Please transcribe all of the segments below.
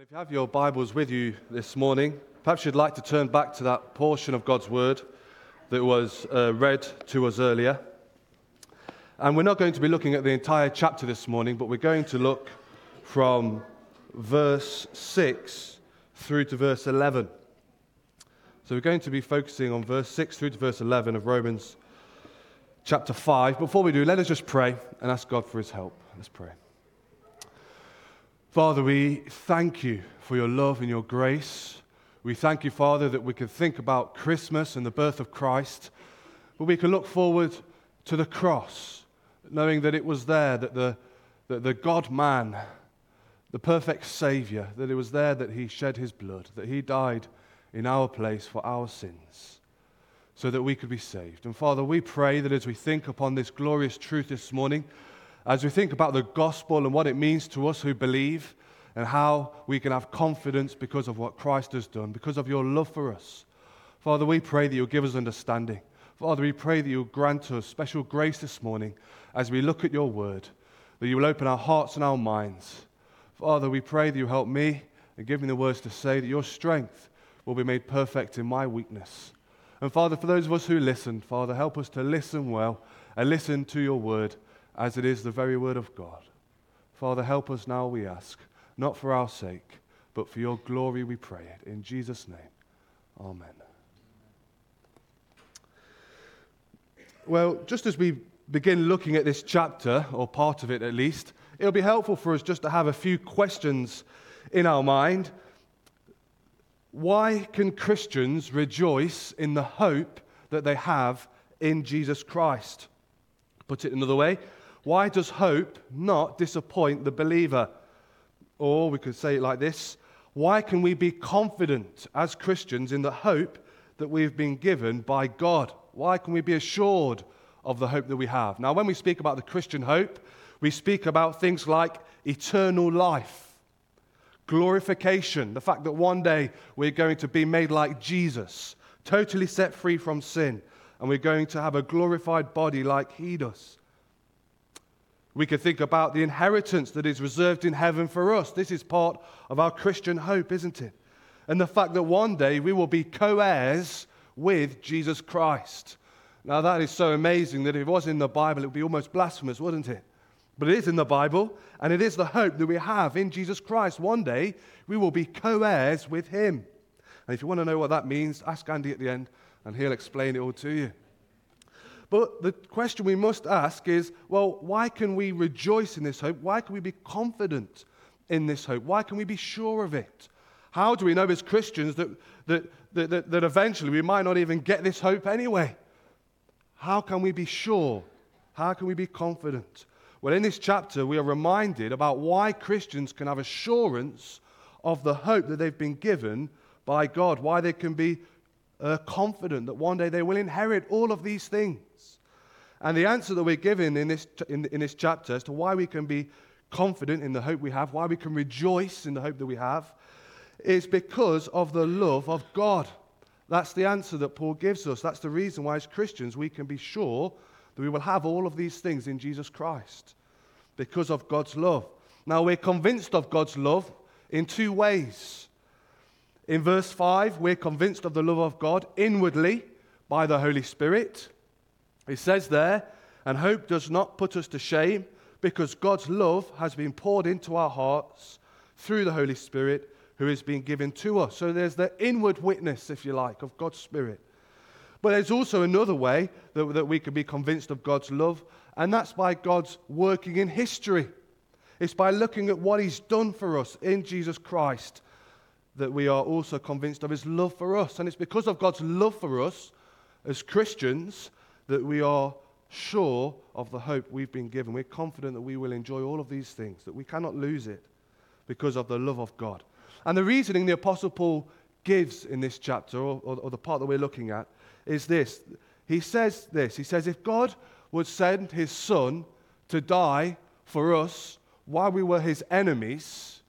Well, if you have your Bibles with you this morning, perhaps you'd like to turn back to that portion of God's Word that was uh, read to us earlier. And we're not going to be looking at the entire chapter this morning, but we're going to look from verse 6 through to verse 11. So we're going to be focusing on verse 6 through to verse 11 of Romans chapter 5. Before we do, let us just pray and ask God for his help. Let's pray. Father, we thank you for your love and your grace. We thank you, Father, that we can think about Christmas and the birth of Christ, but we can look forward to the cross, knowing that it was there that the, that the God man, the perfect Savior, that it was there that he shed his blood, that he died in our place for our sins, so that we could be saved. And Father, we pray that as we think upon this glorious truth this morning, as we think about the gospel and what it means to us who believe, and how we can have confidence because of what Christ has done, because of your love for us. Father, we pray that you'll give us understanding. Father, we pray that you'll grant us special grace this morning as we look at your word, that you will open our hearts and our minds. Father, we pray that you help me and give me the words to say that your strength will be made perfect in my weakness. And Father, for those of us who listen, Father, help us to listen well and listen to your word as it is the very word of God. Father, help us now, we ask, not for our sake, but for your glory, we pray it. In Jesus' name, amen. Well, just as we begin looking at this chapter, or part of it at least, it'll be helpful for us just to have a few questions in our mind. Why can Christians rejoice in the hope that they have in Jesus Christ? Put it another way, why does hope not disappoint the believer? Or we could say it like this Why can we be confident as Christians in the hope that we've been given by God? Why can we be assured of the hope that we have? Now, when we speak about the Christian hope, we speak about things like eternal life, glorification, the fact that one day we're going to be made like Jesus, totally set free from sin, and we're going to have a glorified body like he does. We could think about the inheritance that is reserved in heaven for us. This is part of our Christian hope, isn't it? And the fact that one day we will be co heirs with Jesus Christ. Now, that is so amazing that if it was in the Bible, it would be almost blasphemous, wouldn't it? But it is in the Bible, and it is the hope that we have in Jesus Christ. One day we will be co heirs with Him. And if you want to know what that means, ask Andy at the end, and he'll explain it all to you. But the question we must ask is well, why can we rejoice in this hope? Why can we be confident in this hope? Why can we be sure of it? How do we know as Christians that, that, that, that, that eventually we might not even get this hope anyway? How can we be sure? How can we be confident? Well, in this chapter, we are reminded about why Christians can have assurance of the hope that they've been given by God, why they can be uh, confident that one day they will inherit all of these things. And the answer that we're given in this, in, in this chapter as to why we can be confident in the hope we have, why we can rejoice in the hope that we have, is because of the love of God. That's the answer that Paul gives us. That's the reason why, as Christians, we can be sure that we will have all of these things in Jesus Christ because of God's love. Now, we're convinced of God's love in two ways. In verse 5, we're convinced of the love of God inwardly by the Holy Spirit. It says there, and hope does not put us to shame because God's love has been poured into our hearts through the Holy Spirit who is being given to us. So there's the inward witness, if you like, of God's Spirit. But there's also another way that, that we can be convinced of God's love, and that's by God's working in history. It's by looking at what He's done for us in Jesus Christ that we are also convinced of his love for us. And it's because of God's love for us as Christians that we are sure of the hope we've been given. We're confident that we will enjoy all of these things, that we cannot lose it because of the love of God. And the reasoning the Apostle Paul gives in this chapter, or, or, or the part that we're looking at, is this. He says this He says, If God would send his Son to die for us while we were his enemies,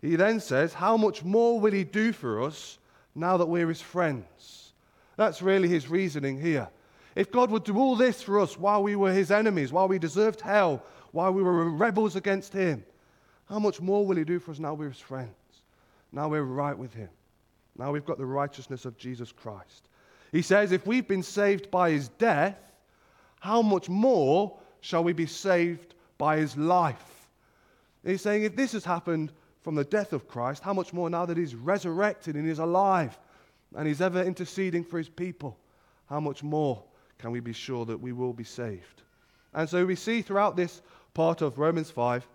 he then says, How much more will he do for us now that we're his friends? That's really his reasoning here. If God would do all this for us while we were his enemies, while we deserved hell, while we were rebels against him, how much more will He do for us now we're His friends? Now we're right with Him. Now we've got the righteousness of Jesus Christ. He says, if we've been saved by His death, how much more shall we be saved by His life? He's saying, if this has happened from the death of Christ, how much more now that He's resurrected and He's alive and He's ever interceding for His people, how much more can we be sure that we will be saved? And so we see throughout this part of Romans 5,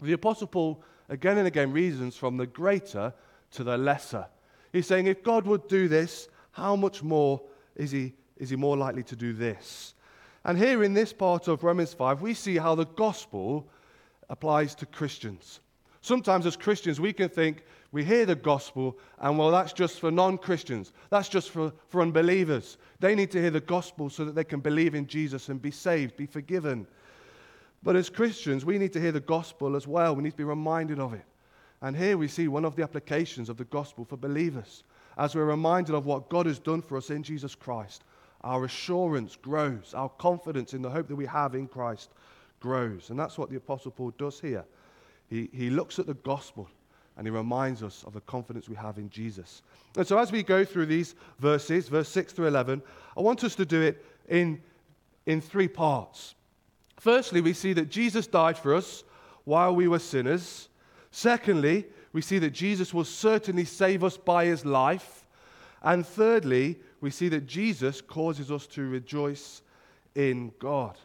the Apostle Paul again and again reasons from the greater to the lesser. He's saying, if God would do this, how much more is he, is he more likely to do this? And here in this part of Romans 5, we see how the gospel applies to Christians. Sometimes as Christians, we can think we hear the gospel and, well, that's just for non Christians. That's just for, for unbelievers. They need to hear the gospel so that they can believe in Jesus and be saved, be forgiven. But as Christians, we need to hear the gospel as well. We need to be reminded of it. And here we see one of the applications of the gospel for believers. As we're reminded of what God has done for us in Jesus Christ, our assurance grows, our confidence in the hope that we have in Christ grows. And that's what the Apostle Paul does here. He, he looks at the gospel and he reminds us of the confidence we have in Jesus. And so, as we go through these verses, verse 6 through 11, I want us to do it in, in three parts. Firstly, we see that Jesus died for us while we were sinners. Secondly, we see that Jesus will certainly save us by his life. And thirdly, we see that Jesus causes us to rejoice in God.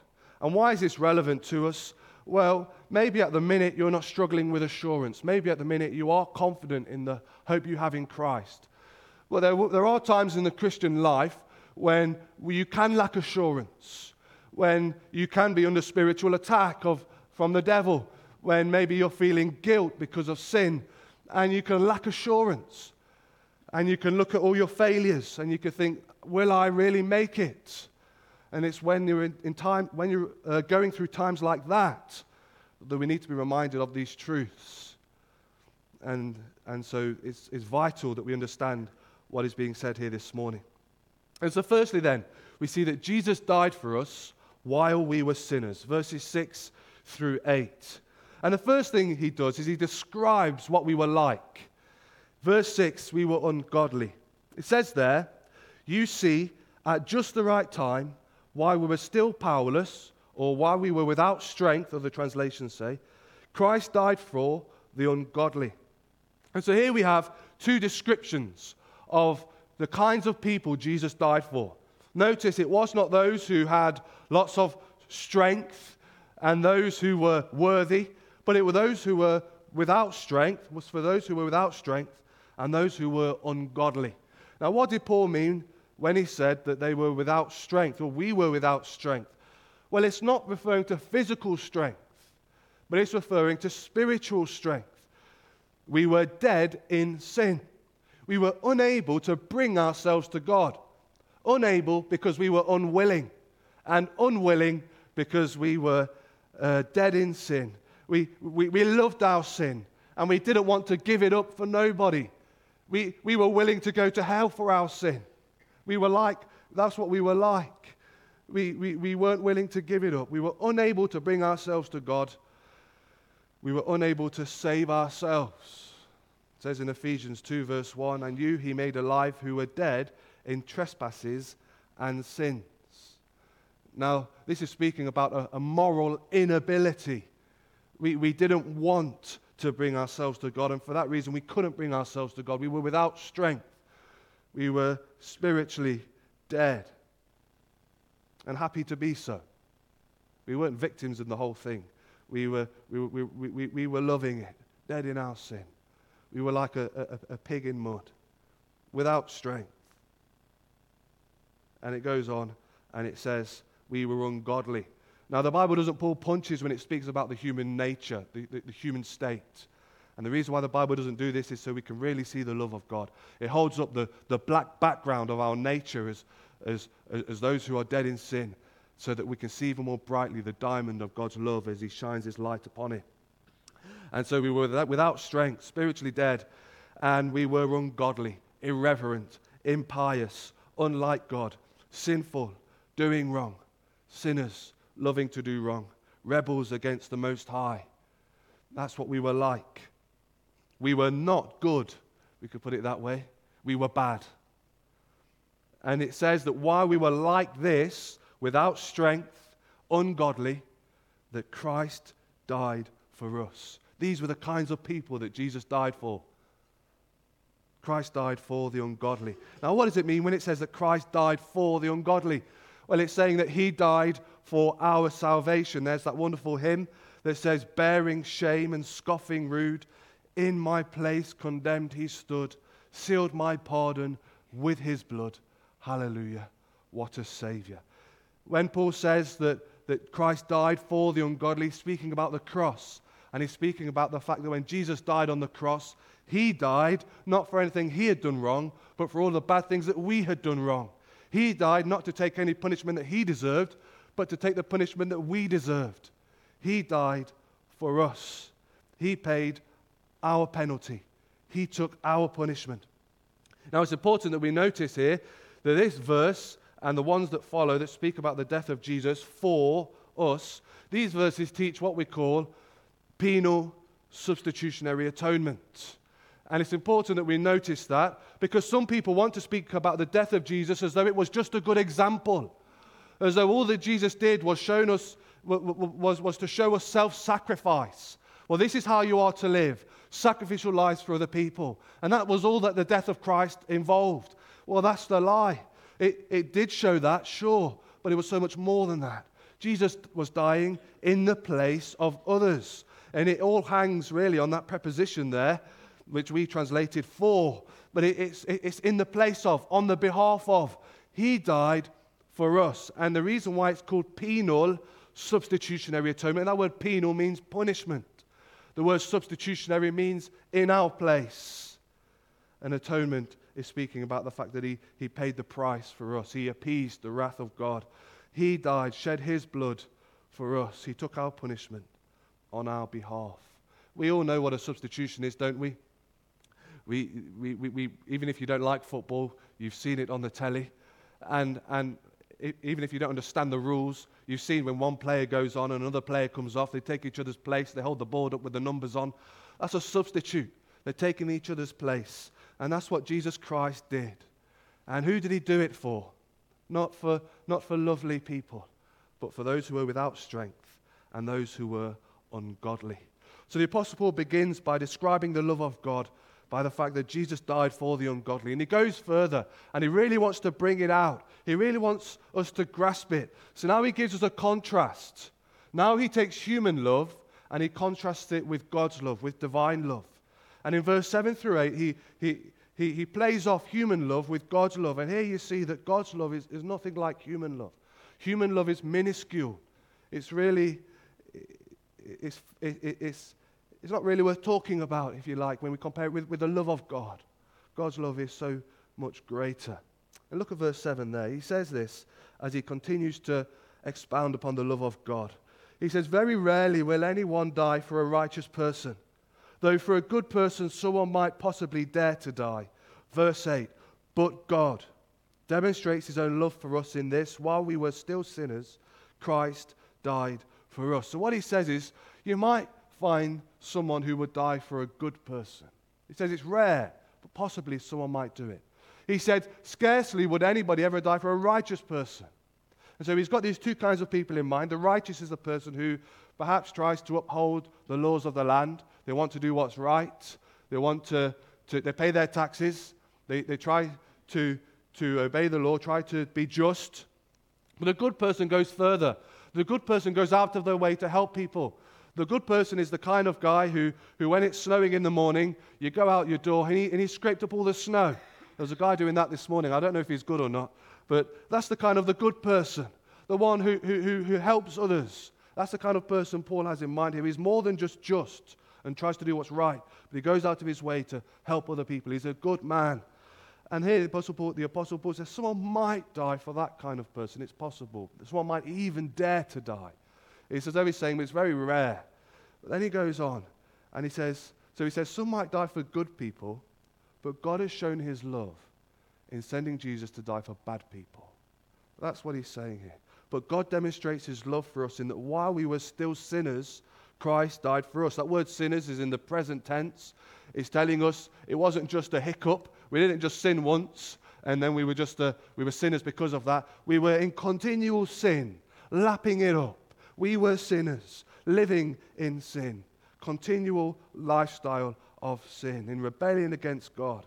And why is this relevant to us? Well, maybe at the minute you're not struggling with assurance. Maybe at the minute you are confident in the hope you have in Christ. Well, there, there are times in the Christian life when you can lack assurance, when you can be under spiritual attack of, from the devil, when maybe you're feeling guilt because of sin, and you can lack assurance. And you can look at all your failures and you can think, will I really make it? And it's when you're, in, in time, when you're uh, going through times like that that we need to be reminded of these truths. And, and so it's, it's vital that we understand what is being said here this morning. And so, firstly, then, we see that Jesus died for us while we were sinners, verses 6 through 8. And the first thing he does is he describes what we were like. Verse 6 we were ungodly. It says there, You see, at just the right time, while we were still powerless, or while we were without strength, other translations say, Christ died for the ungodly. And so here we have two descriptions of the kinds of people Jesus died for. Notice it was not those who had lots of strength and those who were worthy, but it were those who were without strength, was for those who were without strength and those who were ungodly. Now, what did Paul mean when he said that they were without strength, or we were without strength. Well, it's not referring to physical strength, but it's referring to spiritual strength. We were dead in sin. We were unable to bring ourselves to God. Unable because we were unwilling, and unwilling because we were uh, dead in sin. We, we, we loved our sin, and we didn't want to give it up for nobody. We, we were willing to go to hell for our sin. We were like, that's what we were like. We, we, we weren't willing to give it up. We were unable to bring ourselves to God. We were unable to save ourselves. It says in Ephesians 2, verse 1 And you he made alive who were dead in trespasses and sins. Now, this is speaking about a, a moral inability. We, we didn't want to bring ourselves to God, and for that reason, we couldn't bring ourselves to God. We were without strength we were spiritually dead and happy to be so. We weren't victims in the whole thing. We were, we, we, we, we were loving it, dead in our sin. We were like a, a, a pig in mud, without strength. And it goes on and it says, We were ungodly. Now, the Bible doesn't pull punches when it speaks about the human nature, the, the, the human state. And the reason why the Bible doesn't do this is so we can really see the love of God. It holds up the, the black background of our nature as, as, as those who are dead in sin, so that we can see even more brightly the diamond of God's love as He shines His light upon it. And so we were without strength, spiritually dead, and we were ungodly, irreverent, impious, unlike God, sinful, doing wrong, sinners, loving to do wrong, rebels against the Most High. That's what we were like. We were not good, we could put it that way. We were bad. And it says that while we were like this, without strength, ungodly, that Christ died for us. These were the kinds of people that Jesus died for. Christ died for the ungodly. Now, what does it mean when it says that Christ died for the ungodly? Well, it's saying that he died for our salvation. There's that wonderful hymn that says, Bearing shame and scoffing rude, in my place condemned he stood, sealed my pardon with his blood. Hallelujah. What a Savior. When Paul says that, that Christ died for the ungodly, speaking about the cross, and he's speaking about the fact that when Jesus died on the cross, he died not for anything he had done wrong, but for all the bad things that we had done wrong. He died not to take any punishment that he deserved, but to take the punishment that we deserved. He died for us. He paid our penalty. He took our punishment. Now, it's important that we notice here that this verse and the ones that follow that speak about the death of Jesus for us, these verses teach what we call penal substitutionary atonement. And it's important that we notice that because some people want to speak about the death of Jesus as though it was just a good example, as though all that Jesus did was, shown us, was, was to show us self sacrifice. Well, this is how you are to live sacrificial lives for other people. And that was all that the death of Christ involved. Well, that's the lie. It, it did show that, sure, but it was so much more than that. Jesus was dying in the place of others. And it all hangs really on that preposition there, which we translated for. But it, it's, it's in the place of, on the behalf of. He died for us. And the reason why it's called penal substitutionary atonement, that word penal means punishment. The word substitutionary means in our place. And atonement is speaking about the fact that he, he paid the price for us. He appeased the wrath of God. He died, shed his blood for us. He took our punishment on our behalf. We all know what a substitution is, don't we? We, we, we, we, even if you don't like football, you've seen it on the telly. And, and even if you don't understand the rules, you've seen when one player goes on and another player comes off, they take each other's place, they hold the board up with the numbers on. That's a substitute. They're taking each other's place. And that's what Jesus Christ did. And who did he do it for? Not for, not for lovely people, but for those who were without strength and those who were ungodly. So the Apostle Paul begins by describing the love of God by the fact that Jesus died for the ungodly. And he goes further and he really wants to bring it out. He really wants us to grasp it. So now he gives us a contrast. Now he takes human love and he contrasts it with God's love, with divine love. And in verse 7 through 8, he, he, he, he plays off human love with God's love. And here you see that God's love is, is nothing like human love. Human love is minuscule. It's really, it's, it, it's, it's not really worth talking about, if you like, when we compare it with, with the love of God. God's love is so much greater. And look at verse 7 there. He says this as he continues to expound upon the love of God. He says, Very rarely will anyone die for a righteous person, though for a good person someone might possibly dare to die. Verse 8 But God demonstrates his own love for us in this while we were still sinners, Christ died for us. So, what he says is, you might find someone who would die for a good person. He says it's rare, but possibly someone might do it. He said, scarcely would anybody ever die for a righteous person. And so he's got these two kinds of people in mind. The righteous is the person who perhaps tries to uphold the laws of the land. They want to do what's right. They want to, to they pay their taxes. They, they try to, to obey the law, try to be just. But a good person goes further. The good person goes out of their way to help people. The good person is the kind of guy who, who when it's snowing in the morning, you go out your door and he, and he scraped up all the snow. There was a guy doing that this morning. I don't know if he's good or not, but that's the kind of the good person, the one who, who, who helps others. That's the kind of person Paul has in mind here. He's more than just just and tries to do what's right, but he goes out of his way to help other people. He's a good man. And here the Apostle, Paul, the Apostle Paul says someone might die for that kind of person. It's possible. Someone might even dare to die. It's as though he's saying, but it's very rare. But then he goes on and he says, so he says, some might die for good people, but God has shown his love in sending Jesus to die for bad people. That's what he's saying here. But God demonstrates his love for us in that while we were still sinners, Christ died for us. That word sinners is in the present tense. It's telling us it wasn't just a hiccup. We didn't just sin once and then we were just uh, we were sinners because of that. We were in continual sin, lapping it up. We were sinners, living in sin, continual lifestyle of sin, in rebellion against God.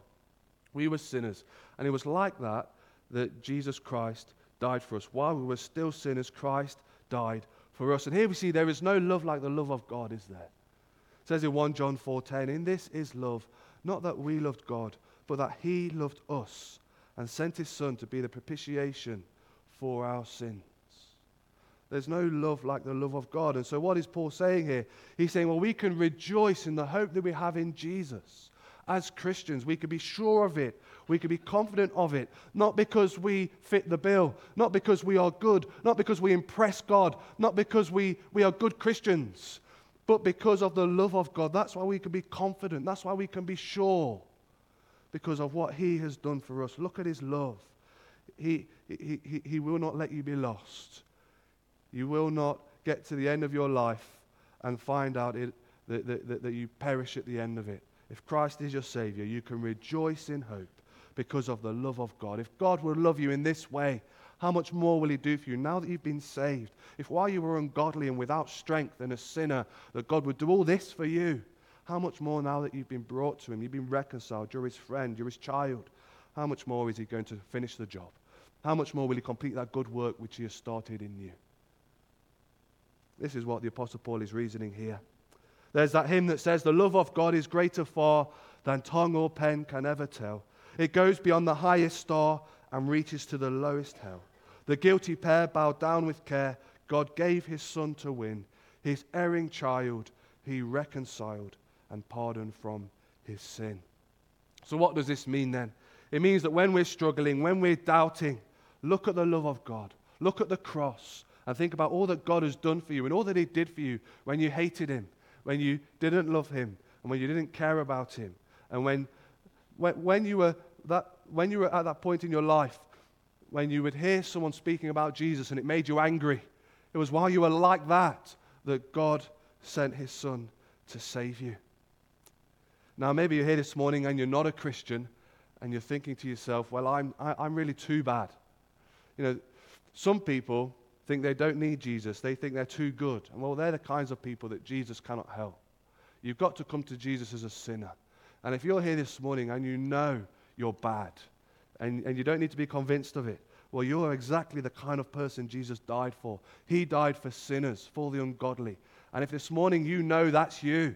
We were sinners. And it was like that that Jesus Christ died for us. While we were still sinners, Christ died for us. And here we see there is no love like the love of God, is there? It says in 1 John 4:10, "In this is love, not that we loved God, but that he loved us and sent his son to be the propitiation for our sins." There's no love like the love of God. And so what is Paul saying here? He's saying, well, we can rejoice in the hope that we have in Jesus as Christians. We can be sure of it. We can be confident of it. Not because we fit the bill, not because we are good, not because we impress God, not because we, we are good Christians, but because of the love of God. That's why we can be confident. That's why we can be sure because of what He has done for us. Look at His love. He, he, he, he will not let you be lost. You will not get to the end of your life and find out it, that, that, that you perish at the end of it. If Christ is your Savior, you can rejoice in hope because of the love of God. If God will love you in this way, how much more will He do for you now that you've been saved? If while you were ungodly and without strength and a sinner, that God would do all this for you, how much more now that you've been brought to Him, you've been reconciled, you're His friend, you're His child, how much more is He going to finish the job? How much more will He complete that good work which He has started in you? This is what the Apostle Paul is reasoning here. There's that hymn that says, The love of God is greater far than tongue or pen can ever tell. It goes beyond the highest star and reaches to the lowest hell. The guilty pair bowed down with care. God gave his son to win. His erring child he reconciled and pardoned from his sin. So, what does this mean then? It means that when we're struggling, when we're doubting, look at the love of God, look at the cross, and think about all that God has done for you and all that he did for you when you hated him when you didn't love him and when you didn't care about him and when, when, when, you were that, when you were at that point in your life when you would hear someone speaking about Jesus and it made you angry. It was while you were like that that God sent his son to save you. Now, maybe you're here this morning and you're not a Christian and you're thinking to yourself, well, I'm, I, am i am really too bad. You know, some people think they don't need Jesus. They think they're too good. And well, they're the kinds of people that Jesus cannot help. You've got to come to Jesus as a sinner. And if you're here this morning and you know you're bad and, and you don't need to be convinced of it, well, you're exactly the kind of person Jesus died for. He died for sinners, for the ungodly. And if this morning you know that's you,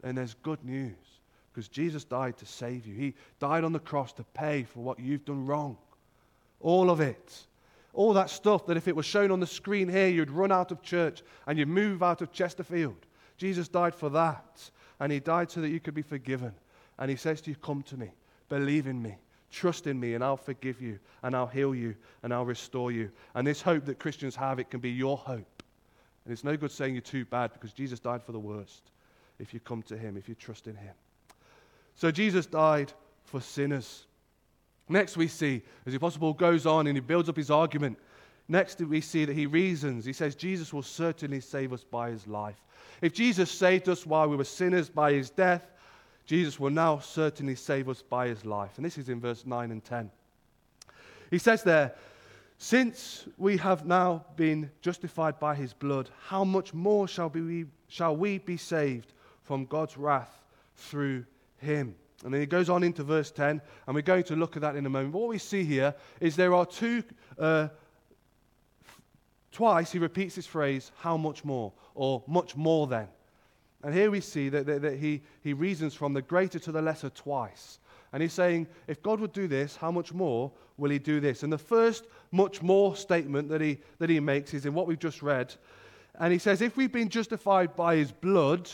then there's good news because Jesus died to save you. He died on the cross to pay for what you've done wrong. All of it. All that stuff that if it was shown on the screen here, you'd run out of church and you'd move out of Chesterfield. Jesus died for that. And he died so that you could be forgiven. And he says to you, Come to me, believe in me, trust in me, and I'll forgive you, and I'll heal you, and I'll restore you. And this hope that Christians have, it can be your hope. And it's no good saying you're too bad because Jesus died for the worst if you come to him, if you trust in him. So Jesus died for sinners. Next, we see, as the Apostle Paul goes on and he builds up his argument, next we see that he reasons. He says, Jesus will certainly save us by his life. If Jesus saved us while we were sinners by his death, Jesus will now certainly save us by his life. And this is in verse 9 and 10. He says there, Since we have now been justified by his blood, how much more shall, be, shall we be saved from God's wrath through him? And then he goes on into verse 10, and we're going to look at that in a moment. What we see here is there are two, uh, twice he repeats this phrase, how much more, or much more than. And here we see that, that, that, he, he reasons from the greater to the lesser twice. And he's saying, if God would do this, how much more will he do this? And the first much more statement that he, that he makes is in what we've just read. And he says, if we've been justified by his blood,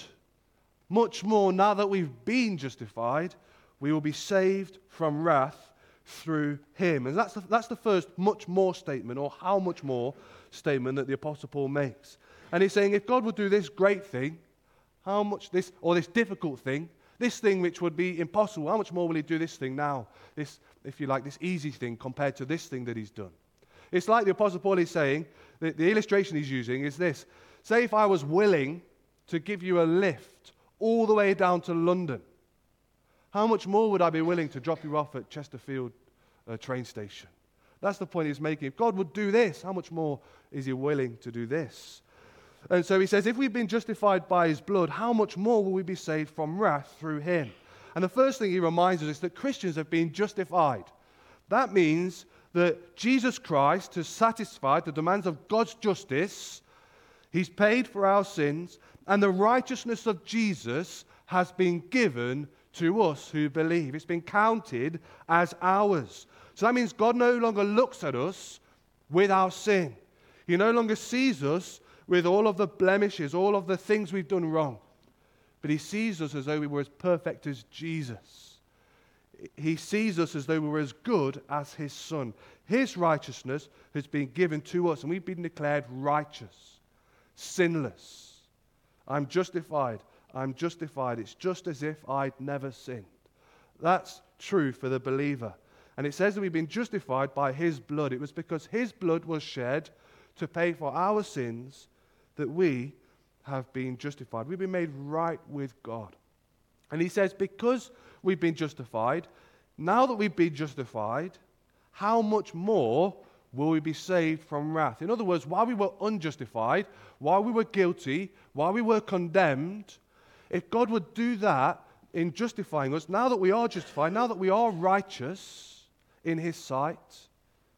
much more, now that we've been justified, we will be saved from wrath through him. And that's the, that's the first much more statement, or how much more statement that the Apostle Paul makes. And he's saying, if God would do this great thing, how much this, or this difficult thing, this thing which would be impossible, how much more will he do this thing now? This, if you like, this easy thing compared to this thing that he's done. It's like the Apostle Paul is saying, the, the illustration he's using is this. Say if I was willing to give you a lift all the way down to London, how much more would I be willing to drop you off at Chesterfield uh, train station? That's the point he's making. If God would do this, how much more is he willing to do this? And so he says, if we've been justified by his blood, how much more will we be saved from wrath through him? And the first thing he reminds us is that Christians have been justified. That means that Jesus Christ has satisfied the demands of God's justice, he's paid for our sins, and the righteousness of Jesus has been given to us who believe. It's been counted as ours. So that means God no longer looks at us with our sin. He no longer sees us with all of the blemishes, all of the things we've done wrong. But He sees us as though we were as perfect as Jesus. He sees us as though we were as good as His Son. His righteousness has been given to us, and we've been declared righteous, sinless. I'm justified. I'm justified. It's just as if I'd never sinned. That's true for the believer. And it says that we've been justified by his blood. It was because his blood was shed to pay for our sins that we have been justified. We've been made right with God. And he says, because we've been justified, now that we've been justified, how much more will we be saved from wrath? In other words, while we were unjustified, while we were guilty, while we were condemned, if God would do that in justifying us, now that we are justified, now that we are righteous in His sight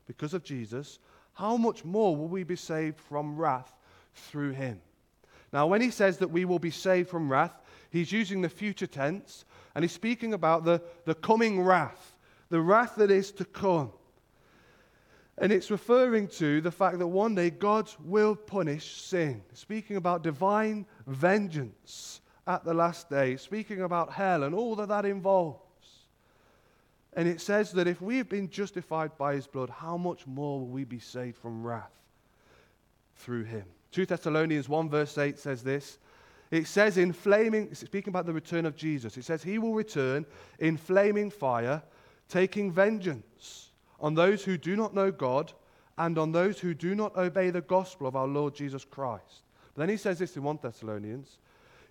because of Jesus, how much more will we be saved from wrath through Him? Now, when he says that we will be saved from wrath, he's using the future tense and he's speaking about the, the coming wrath, the wrath that is to come. And it's referring to the fact that one day God will punish sin, speaking about divine vengeance at the last day, speaking about hell and all that that involves. And it says that if we have been justified by his blood, how much more will we be saved from wrath through him? 2 Thessalonians 1 verse 8 says this. It says in flaming, speaking about the return of Jesus, it says he will return in flaming fire, taking vengeance on those who do not know God and on those who do not obey the gospel of our Lord Jesus Christ. But then he says this in 1 Thessalonians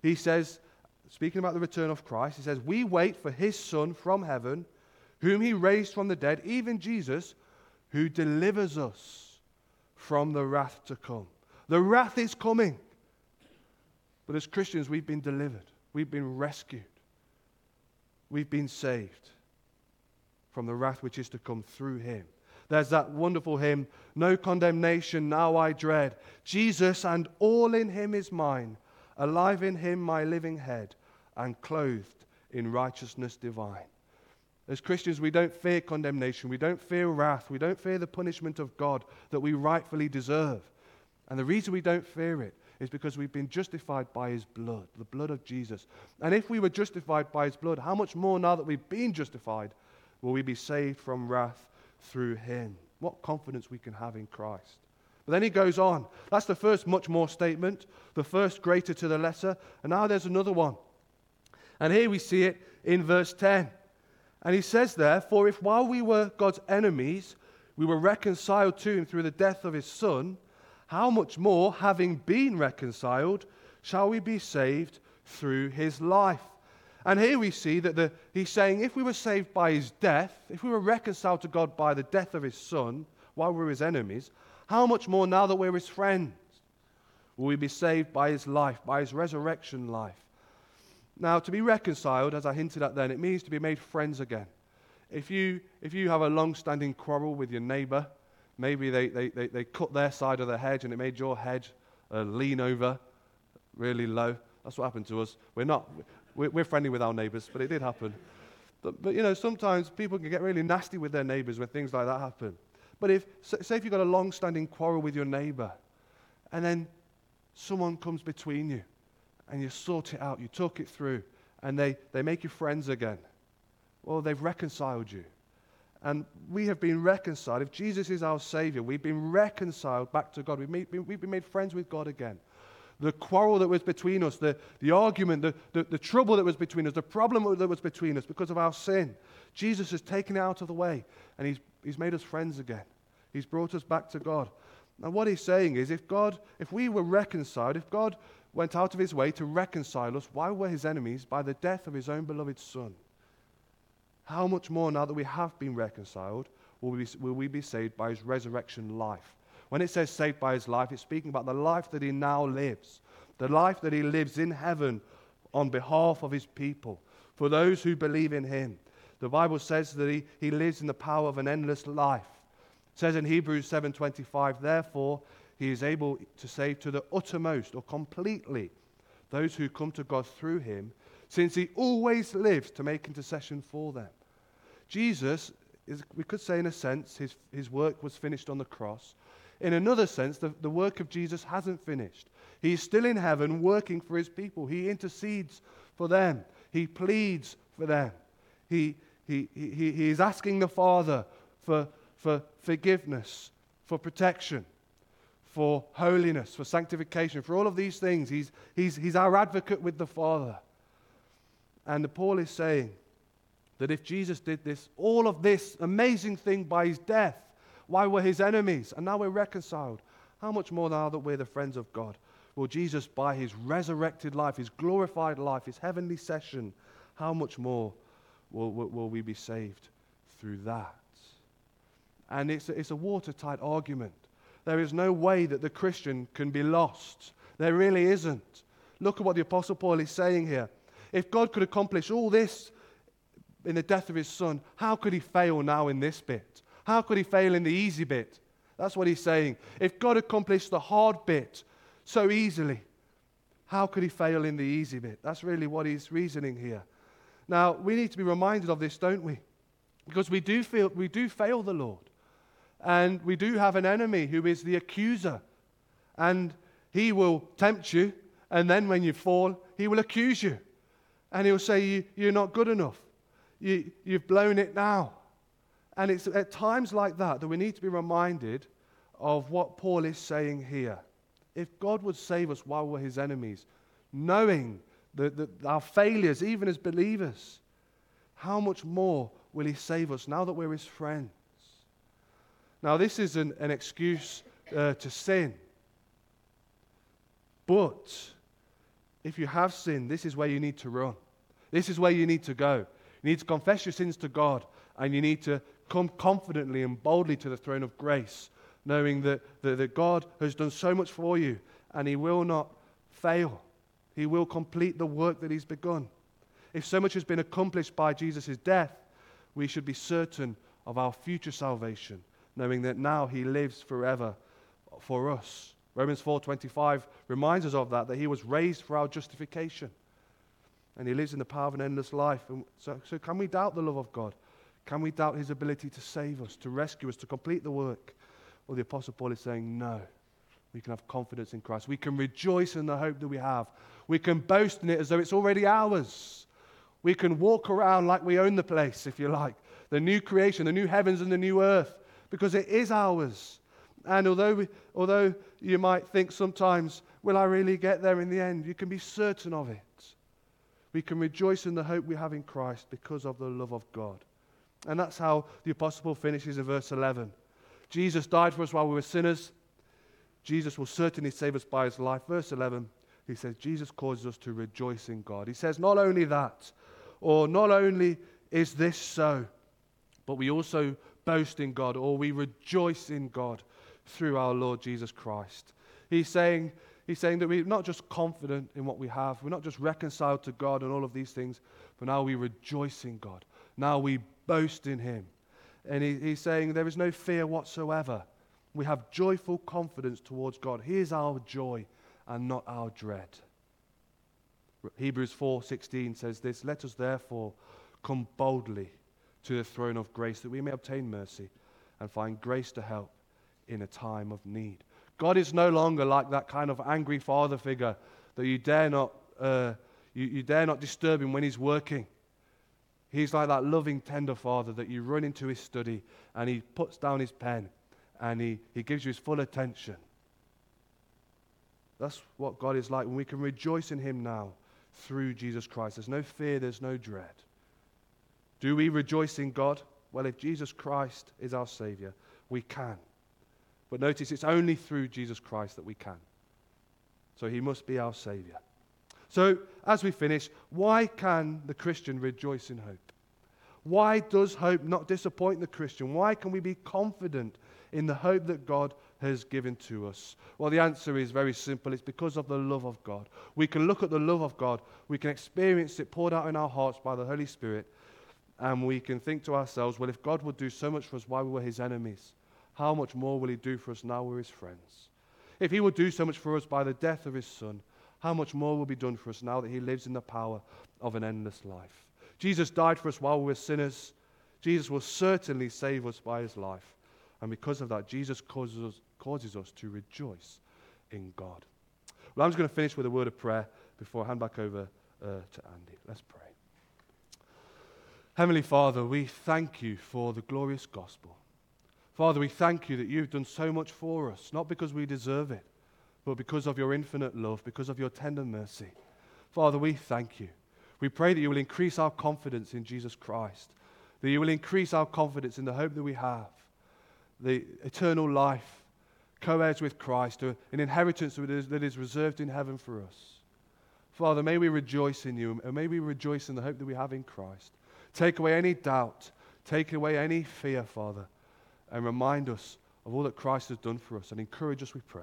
he says, speaking about the return of Christ, he says, We wait for his Son from heaven, whom he raised from the dead, even Jesus, who delivers us from the wrath to come. The wrath is coming. But as Christians, we've been delivered, we've been rescued, we've been saved from the wrath which is to come through him. There's that wonderful hymn, No condemnation now I dread. Jesus and all in him is mine alive in him my living head, and clothed in righteousness divine. As Christians, we don't fear condemnation. We don't fear wrath. We don't fear the punishment of God that we rightfully deserve. And the reason we don't fear it is because we've been justified by his blood, the blood of Jesus. And if we were justified by his blood, how much more now that we've been justified will we be saved from wrath through him? What confidence we can have in Christ. But then he goes on. That's the first much more statement, the first greater to the lesser. And now there's another one. And here we see it in verse 10. And he says there, For if while we were God's enemies, we were reconciled to him through the death of his Son, how much more, having been reconciled, shall we be saved through his life? And here we see that the, he's saying if we were saved by his death, if we were reconciled to God by the death of his Son while we were his enemies, how much more now that we're his friends will we be saved by his life, by his resurrection life? Now, to be reconciled, as I hinted at then, it means to be made friends again. If you, if you have a long standing quarrel with your neighbor, maybe they, they, they, they, cut their side of the hedge and it made your hedge uh, lean over really low. That's what happened to us. We're not, we're, friendly with our neighbors, but it did happen. But, but, you know, sometimes people can get really nasty with their neighbors when things like that happen. But if, say, if you've got a long standing quarrel with your neighbor, and then someone comes between you, and you sort it out, you talk it through, and they, they make you friends again, well, they've reconciled you. And we have been reconciled. If Jesus is our Savior, we've been reconciled back to God. We've, we've been made friends with God again. The quarrel that was between us, the, the argument, the, the, the trouble that was between us, the problem that was between us because of our sin, Jesus has taken it out of the way and he's, he's made us friends again. He's brought us back to God. Now, what he's saying is if God, if we were reconciled, if God went out of his way to reconcile us why we're his enemies by the death of his own beloved Son. How much more now that we have been reconciled will we, will we be saved by his resurrection life? When it says saved by his life, it's speaking about the life that he now lives, the life that he lives in heaven on behalf of his people, for those who believe in him. The Bible says that he, he lives in the power of an endless life. It says in Hebrews 7:25, therefore he is able to save to the uttermost or completely those who come to God through him, since he always lives to make intercession for them. Jesus is, we could say in a sense, his, his work was finished on the cross. In another sense, the, the work of Jesus hasn't finished. He's still in heaven working for his people. He intercedes for them, he pleads for them. He, he, he, he is asking the Father for, for forgiveness, for protection, for holiness, for sanctification, for all of these things. He's, he's, he's our advocate with the Father. And Paul is saying that if Jesus did this, all of this amazing thing by his death, why we're his enemies, and now we're reconciled, how much more now that we're the friends of God? Will Jesus, by his resurrected life, his glorified life, his heavenly session, how much more will, will, will we be saved through that? And it's a, it's a watertight argument. There is no way that the Christian can be lost. There really isn't. Look at what the Apostle Paul is saying here. If God could accomplish all this in the death of his son, how could he fail now in this bit? How could he fail in the easy bit? That's what he's saying. If God accomplished the hard bit so easily, how could he fail in the easy bit? That's really what he's reasoning here. Now, we need to be reminded of this, don't we? Because we do, feel, we do fail the Lord. And we do have an enemy who is the accuser. And he will tempt you, and then when you fall, he will accuse you. And he'll say, you, are not good enough. You, you've blown it now. And it's at times like that that we need to be reminded of what Paul is saying here. If God would save us while we're his enemies, knowing that, our failures, even as believers, how much more will he save us now that we're his friends? Now, this isn't an excuse uh, to sin. But if you have sinned, this is where you need to run. This is where you need to go. You need to confess your sins to God, and you need to come confidently and boldly to the throne of grace, knowing that, that, that God has done so much for you, and He will not fail. He will complete the work that He's begun. If so much has been accomplished by Jesus' death, we should be certain of our future salvation, knowing that now He lives forever for us. Romans 4:25 reminds us of that that he was raised for our justification and he lives in the power of an endless life. And so, so can we doubt the love of God? Can we doubt his ability to save us, to rescue us, to complete the work? Well, the Apostle Paul is saying, no. We can have confidence in Christ. We can rejoice in the hope that we have. We can boast in it as though it's already ours. We can walk around like we own the place, if you like. The new creation, the new heavens and the new earth, because it is ours. And although, we, although you might think sometimes, will I really get there in the end? You can be certain of it. We can rejoice in the hope we have in Christ because of the love of God. And that's how the Apostle Paul finishes in verse 11. Jesus died for us while we were sinners. Jesus will certainly save us by his life. Verse 11, he says, Jesus causes us to rejoice in God. He says, not only that, or not only is this so, but we also boast in God, or we rejoice in God through our Lord Jesus Christ. He's saying, He's saying that we're not just confident in what we have, we're not just reconciled to God and all of these things, but now we rejoice in God. Now we boast in Him. And he, he's saying there is no fear whatsoever. We have joyful confidence towards God. He is our joy and not our dread. Hebrews 4:16 says this, "Let us therefore come boldly to the throne of grace that we may obtain mercy and find grace to help in a time of need." God is no longer like that kind of angry father figure that you dare not, uh, you, you dare not disturb him when he's working. He's like that loving, tender father that you run into his study and he puts down his pen and he, he gives you his full attention. That's what God is like when we can rejoice in him now through Jesus Christ. There's no fear, there's no dread. Do we rejoice in God? Well, if Jesus Christ is our Savior, we can. But notice it's only through Jesus Christ that we can. So he must be our Savior. So, as we finish, why can the Christian rejoice in hope? Why does hope not disappoint the Christian? Why can we be confident in the hope that God has given to us? Well, the answer is very simple it's because of the love of God. We can look at the love of God, we can experience it poured out in our hearts by the Holy Spirit, and we can think to ourselves, well, if God would do so much for us while we were his enemies, how much more will he do for us now we're his friends? If he would do so much for us by the death of his son, how much more will be done for us now that he lives in the power of an endless life? Jesus died for us while we were sinners. Jesus will certainly save us by his life. And because of that, Jesus causes us, causes us to rejoice in God. Well, I'm just going to finish with a word of prayer before I hand back over uh, to Andy. Let's pray. Heavenly Father, we thank you for the glorious gospel. Father, we thank you that you've done so much for us, not because we deserve it, but because of your infinite love, because of your tender mercy. Father, we thank you. We pray that you will increase our confidence in Jesus Christ, that you will increase our confidence in the hope that we have, the eternal life, co heirs with Christ, uh, an inheritance that is reserved in heaven for us. Father, may we rejoice in you, and may we rejoice in the hope that we have in Christ. Take away any doubt, take away any fear, Father, and remind us of all that Christ has done for us, and encourage us, we pray.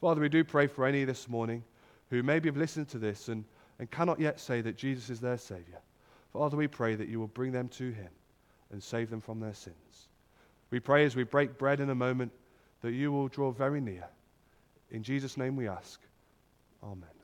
Father, we do pray for any this morning who maybe have listened to this and, and cannot yet say that Jesus is their Savior. Father, we pray that you will bring them to Him and save them from their sins. We pray as we break bread in a moment that you will draw very near. In Jesus' name we ask. Amen.